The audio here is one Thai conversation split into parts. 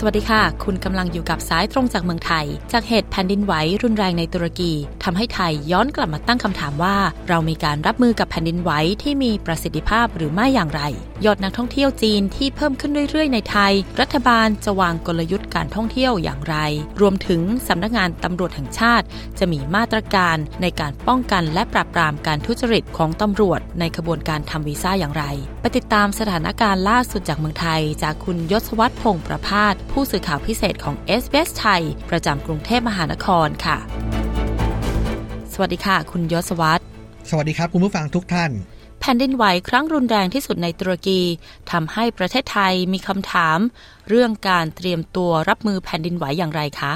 สวัสดีค่ะ คุณกำลังอยู่กับสายตรงจากเมืองไทย จากเหตุแผ่นดินไหวรุนแรงในตุรกีทำให้ไทยย้อนกลับมาตั้งคำถามว่า เรามีการรับมือกับแผ่นดินไหวที่มีประสิทธิภาพหรือไม่อย่างไร ยอดนักท่องเที่ยวจีนที่เพิ่มขึ้นเรื่อยๆ ในไทย รัฐบาลจะวางกลยุทธ์การท่องเที่ยวอย่างไร รวมถึงสำนักงานตำรวจแห่งชาติ จะมีมาตรการในการป้องกันและปราบปรามการทุจริตของตำรวจ ในขบวนการทำวีซ่าอย่างไรไปติดตามสถานการณ์ล่าสุดจากเมืองไทย จากคุณยศวัตรพงษ์ประพาสผูสื่อข่าวพิเศษของ s อ s ไทย ประจำกรุงเทพมหานครค่ะ สวัสดีค่ะ คุณยศวัตรสวัสดีครับ คุณผู้ฟังทุกท่าน แผ่นดินไหวครั้งรุนแรงที่สุดในตุรกีทำให้ประเทศไทยมีคำถาม เรื่องการเตรียมตัวรับมือแผ่นดินไหวอย่างไรคะ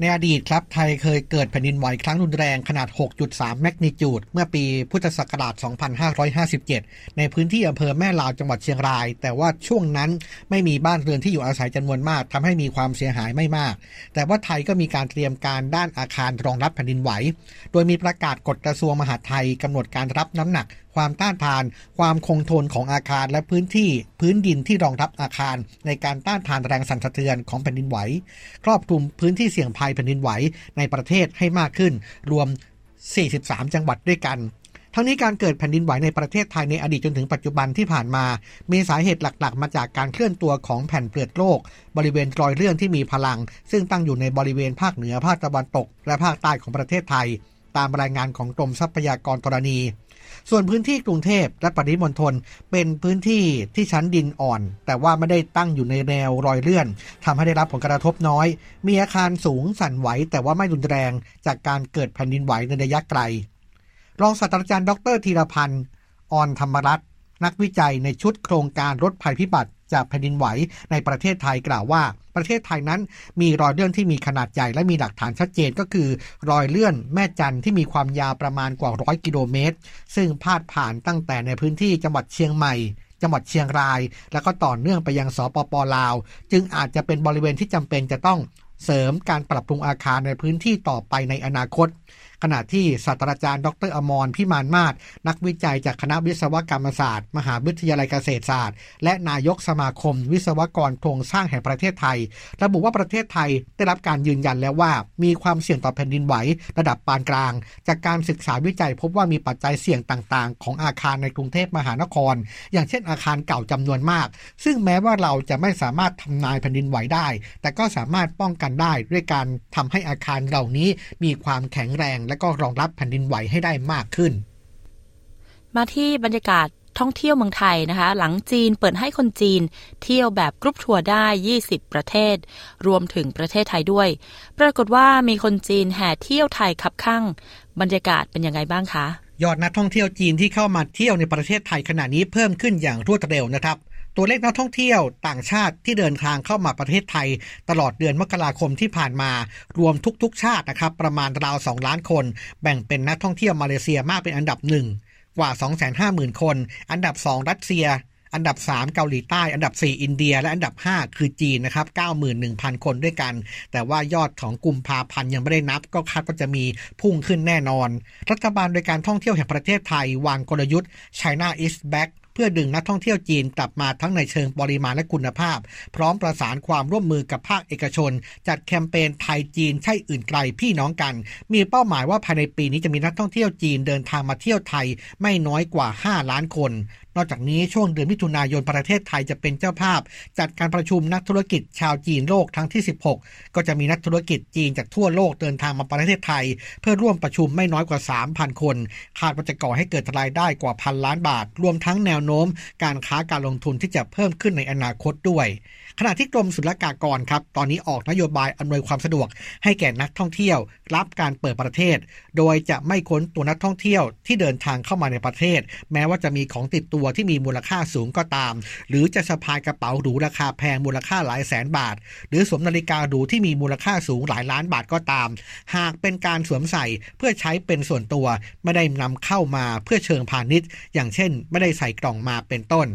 ในอดีตครับไทยเคยเกิดแผ่นดินไหวครั้งรุนแรงขนาด 6.3 แมกนิจูด เมื่อปีพุทธศักราช 2557 ในพื้นที่อำเภอแม่ลาวจังหวัดเชียงราย แต่ว่าช่วงนั้นไม่มีบ้านเรือนที่อยู่อาศัยจำนวนมากทำให้มีความเสียหายไม่มาก แต่ว่าไทยก็มีการเตรียมการด้านอาคารรองรับแผ่นดินไหว โดยมีประกาศกฎกระทรวงมหาดไทยกำหนดการรับน้ำหนัก ความต้านทาน ความคงทนของอาคารและพื้นที่พื้นดินที่รองรับอาคาร ในการต้านทานแรงสั่นสะเทือนของแผ่นดินไหว ครอบคลุมพื้นที่เสี่ยงภัยแผ่นดินไหวในประเทศให้มากขึ้น รวม 43 จังหวัดด้วยกันทั้งนี้การเกิดแผ่นดินไหวในประเทศไทยในอดีตจนถึงปัจจุบันที่ผ่านมา มีสาเหตุหลักๆ มาจากการเคลื่อนตัวของแผ่นเปลือกโลก บริเวณรอยเลื่อนที่มีพลัง ซึ่งตั้งอยู่ในบริเวณภาคเหนือภาคตะวันตก และภาคใต้ของประเทศไทย ตามรายงานของกรมทรัพยากรธรณี ส่วนพื้นที่กรุงเทพและปริมณฑลเป็นพื้นที่ที่ชั้นดินอ่อน แต่ว่าไม่ได้ตั้งอยู่ในแนวรอยเลื่อนทำให้ได้รับผลกระทบน้อย มีอาคารสูงสั่นไหว แต่ว่าไม่รุนแรงจากการเกิดแผ่นดินไหวในระยะไกล รองศาสตราจารย์ดรธีรพันธ์ออนธรรมรัตน์นักวิจัยในชุดโครงการรถภัยพิบัติ จากแผ่นดินไหวในประเทศไทยกล่าวว่า ประเทศไทยนั้นมีรอยเลื่อนที่มีขนาดใหญ่และมีหลักฐานชัดเจนก็คือ รอยเลื่อนแม่จันที่มีความยาวประมาณกว่าร้อยกิโลเมตร ซึ่งพาดผ่านตั้งแต่ในพื้นที่จังหวัดเชียงใหม่จังหวัดเชียงราย แล้วก็ต่อเนื่องไปยังสปปลาว จึงอาจจะเป็นบริเวณที่จำเป็นจะต้องเสริมการปรับปรุงอาคารในพื้นที่ต่อไปในอนาคตขณะที่ศาสตราจารย์ ดรอมรพิมานมาศนักวิจัยจากคณะวิศวกรรมศาสตร์ มหาวิทยาลัยเกษตรศาสตร์ และนายกสมาคม วิศวกรโครงสร้างแห่งประเทศไทย ระบุว่าประเทศไทยได้รับการยืนยันแล้วว่า มีความเสี่ยงต่อแผ่นดินไหวระดับปานกลาง จากการศึกษาวิจัยพบว่ามีปัจจัยเสี่ยงต่าง ๆ ของอาคารในกรุงเทพมหานคร อย่างเช่นอาคารเก่าจำนวนมาก ซึ่งแม้ว่าเราจะไม่สามารถทำนายแผ่นดินไหวได้ แต่ก็สามารถป้องกันได้ด้วยการทำให้อาคารเหล่านี้มีความแข็งแรงและก็รองรับแผ่นดินไหวให้ได้มากขึ้น มาที่บรรยากาศท่องเที่ยวเมืองไทยนะคะ หลังจีนเปิดให้คนจีน เที่ยวแบบกรุ๊ปทัวร์ได้ 20 ประเทศ รวมถึงประเทศไทยด้วย ปรากฏว่ามีคนจีนแห่เที่ยวไทยคับข้าง บรรยากาศเป็นยังไงบ้างคะ ยอดนักท่องเที่ยวจีนที่เข้ามาเที่ยวในประเทศไทยขณะนี้เพิ่มขึ้นอย่างรวดเร็วนะครับ ตัวเลขนักท่องเที่ยวต่างชาติที่เดินทางเข้ามาประเทศไทย ตลอดเดือนมกราคมที่ผ่านมา รวมทุกๆ ชาตินะครับประมาณราว 2 ล้านคน แบ่งเป็นนักท่องเที่ยวมาเลเซียมากเป็นอันดับหนึ่งกว่า 250,000 คน อันดับ 2 รัสเซีย อันดับ 3 เกาหลีใต้ อันดับ 4 อินเดีย และอันดับ 5 คือจีนนะครับ91,000 คนด้วยกัน แต่ว่ายอดของกลุ่มพาพันธ์ยังไม่ได้นับ ก็คาดว่าจะมีพุ่งขึ้นแน่นอน รัฐบาลโดยการท่องเที่ยวแห่งประเทศไทย วางกลยุทธ์ China is back เพื่อดึงนักท่องเที่ยวจีนกลับมาทั้งในเชิงปริมาณและคุณภาพ พร้อมประสานความร่วมมือกับภาคเอกชน จัดแคมเปญไทยจีนใช่อื่นไกลพี่น้องกัน มีเป้าหมายว่าภายในปีนี้จะมีนักท่องเที่ยวจีนเดินทางมาเที่ยวไทยไม่น้อยกว่า 5 ล้านคน นอกจากนี้ช่วงเดือนมิถุนายนประเทศไทยจะเป็นเจ้าภาพ จัดการประชุมนักธุรกิจชาวจีนโลกครั้งที่ 16 ก็จะมีนักธุรกิจจีนจากทั่วโลกเดินทางมาประเทศไทย เพื่อร่วมประชุมไม่น้อยกว่า 3,000 คน คาดว่าจะก่อให้เกิดรายได้กว่าพันล้านบาท รวมทั้งแนวโน้ม การค้าการลงทุนที่จะเพิ่มขึ้นในอนาคตด้วยขณะที่กรมศุลกากรครับ ตอนนี้ออกนโยบายอำนวยความสะดวก ให้แก่นักท่องเที่ยว รับการเปิดประเทศ โดยจะไม่ค้นตัวนักท่องเที่ยวที่เดินทางเข้ามาในประเทศ แม้ว่าจะมีของติดตัวที่มีมูลค่าสูงก็ตาม หรือจะสะพายกระเป๋าหรูราคาแพงมูลค่าหลายแสนบาท หรือสวมนาฬิกาหรูที่มีมูลค่าสูงหลายล้านบาทก็ตาม หากเป็นการสวมใส่เพื่อใช้เป็นส่วนตัวไม่ได้นำเข้ามาเพื่อเชิงพาณิชย์ อย่างเช่น ไม่ได้ใส่กล่องมาเป็นต้น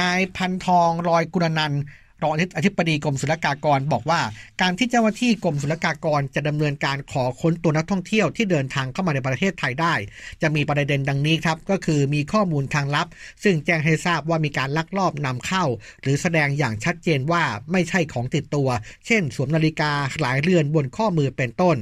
นายพันทองรอยกุลนัน รองอธิบดีกรมศุลกากรบอกว่า การที่เจ้าหน้าที่กรมศุลกากรจะดำเนินการขอค้นตัวนักท่องเที่ยวที่เดินทางเข้ามาในประเทศไทยได้ จะมีประเด็นดังนี้ครับก็คือมีข้อมูลทางลับ ซึ่งแจ้งให้ทราบว่ามีการลักลอบนำเข้า หรือแสดงอย่างชัดเจนว่าไม่ใช่ของติดตัว เช่น สวมนาฬิกาหลายเรือนบนข้อมือเป็นต้น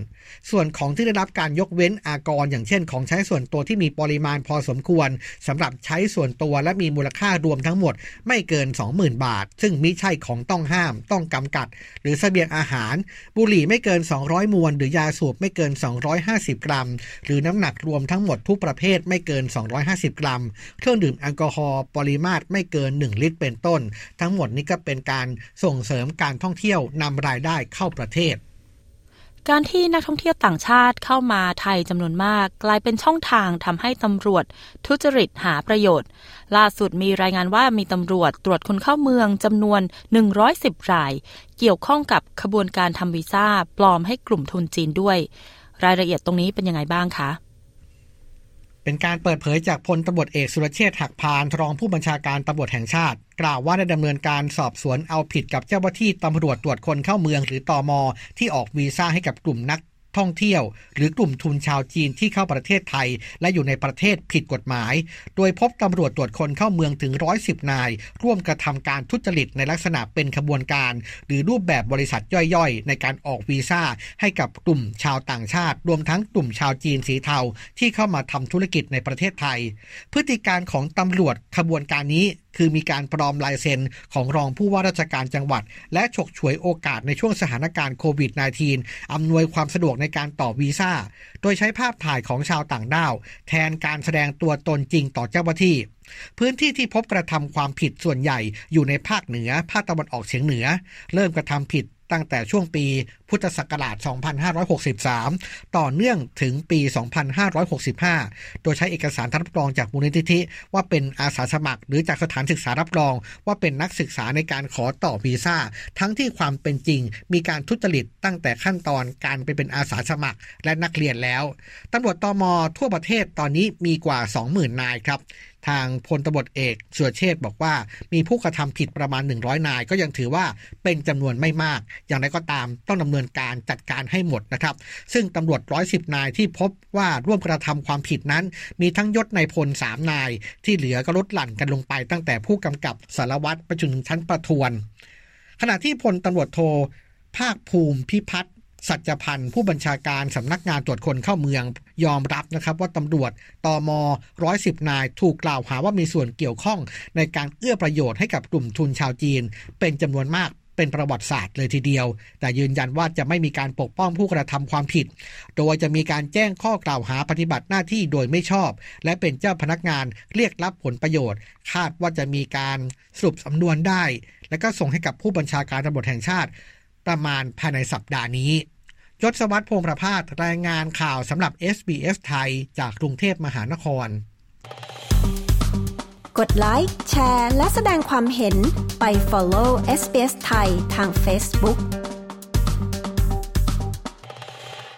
ส่วนของที่ได้รับการยกเว้นอากร อย่างเช่น ของใช้ส่วนตัวที่มีปริมาณพอสมควรสำหรับใช้ส่วนตัวและมีมูลค่ารวมทั้งหมด ไม่เกิน 20,000 บาท ซึ่งมิใช่ของต้องห้าม ต้องกำกัด หรือเสบียงอาหาร บุหรี่ไม่เกิน 200 มวน หรือยาสูบไม่เกิน 250 กรัม หรือน้ำหนักรวมทั้งหมดทุกประเภทไม่เกิน 250 กรัม เครื่องดื่มแอลกอฮอล์ปริมาตรไม่เกิน 1 ลิตรเป็นต้น ทั้งหมดนี้ก็เป็นการส่งเสริมการท่องเที่ยวนำรายได้เข้าประเทศ การที่นักท่องเที่ยวต่างชาติเข้ามาไทยจำนวนมาก กลายเป็นช่องทางทำให้ตำรวจ ทุจริตหาประโยชน์ ล่าสุดมีรายงานว่ามีตำรวจตรวจคนเข้าเมืองจำนวน 110 ราย เกี่ยวข้องกับขบวนการทำวีซ่าปลอมให้กลุ่มทุนจีนด้วย รายละเอียดตรงนี้เป็นยังไงบ้างคะ เป็นการเปิดเผยจากพลตำรวจเอกสุรเชษฐ์หักพานรองผู้บัญชาการตำรวจแห่งชาติ กล่าวว่าได้ดำเนินการสอบสวนเอาผิดกับเจ้าหน้าที่ตำรวจตรวจคนเข้าเมืองหรือตอมอที่ออกวีซ่าให้กับกลุ่มนัก ท่องเที่ยว หรือกลุ่มทุนชาวจีนที่เข้าประเทศไทย และอยู่ในประเทศผิดกฎหมาย โดยพบตำรวจตรวจคนเข้าเมืองถึงร้อยสิบนาย ร่วมกระทำการทุจริตในลักษณะเป็นขบวนการ หรือรูปแบบบริษัทย่อยๆ ในการออกวีซ่า ให้กับกลุ่มชาวต่างชาติ รวมทั้งกลุ่มชาวจีนสีเทาที่เข้ามาทำธุรกิจในประเทศไทย พฤติการของตำรวจขบวนการนี้ คือมีการปลอมลายเซ็นของรองผู้ว่าราชการจังหวัด และฉกฉวยโอกาสในช่วงสถานการณ์โควิด -19 อำนวยความสะดวกในการต่อวีซ่า โดยใช้ภาพถ่ายของชาวต่างด้าว แทนการแสดงตัวตนจริงต่อเจ้าหน้าที่พื้นที่ที่พบกระทำความผิดส่วนใหญ่อยู่ในภาคเหนือ ภาคตะวันออกเฉียงเหนือ เริ่มกระทำผิด ตั้งแต่ช่วงปีพุทธศักราช 2563 ต่อเนื่องถึงปี 2565 โดยใช้เอกสารรับรองจากมูลนิธิว่าเป็นอาสาสมัคร หรือจากสถานศึกษารับรอง ว่าเป็นนักศึกษาในการขอต่อวีซ่า ทั้งที่ความเป็นจริง มีการทุจริตตั้งแต่ขั้นตอนการไปเป็นอาสาสมัครและนักเรียนแล้วตำรวจตอมทั่วประเทศตอนนี้มีกว่า 20,000 นายครับ ทางพลตบเอกสุรเชษบอกว่ามีผู้กระทำผิดประมาณ 100 นาย ก็ยังถือว่าเป็นจำนวนไม่มาก อย่างไรก็ตามต้องดำเนินการจัดการให้หมดนะครับ ซึ่งตำรวจ 110 นายที่พบว่าร่วมกระทำความผิดนั้น มีทั้งยศในพล 3 นาย ที่เหลือก็ลดหลั่นกันลงไปตั้งแต่ผู้กำกับสารวัตรไปจนถึงชั้นประทวน ขณะที่พลตำรวจโทภาคภูมิพิพัฒน์สัจพันธ์ผู้บัญชาการสำนักงานตรวจคนเข้าเมือง ยอมรับนะครับว่าตำรวจตอมร้อยสิบนาย ถูกกล่าวหาว่ามีส่วนเกี่ยวข้องในการเอื้อประโยชน์ให้กับกลุ่มทุนชาวจีน เป็นจำนวนมากเป็นประวัติศาสตร์เลยทีเดียว แต่ยืนยันว่าจะไม่มีการปกป้องผู้กระทำความผิด โดยจะมีการแจ้งข้อกล่าวหาปฏิบัติหน้าที่โดยไม่ชอบ และเป็นเจ้าพนักงานเรียกรับผลประโยชน์ คาดว่าจะมีการสรุปสำนวนได้ และก็ส่งให้กับผู้บัญชาการตำรวจแห่งชาติ ประมาณภายในสัปดาห์นี้ ยศวัตรพงประพาสรายงานข่าวสำหรับ SBS ไทย จากกรุงเทพมหานคร กดไลค์แชร์ และแสดงความเห็นไป follow SBS ไทยทาง Facebook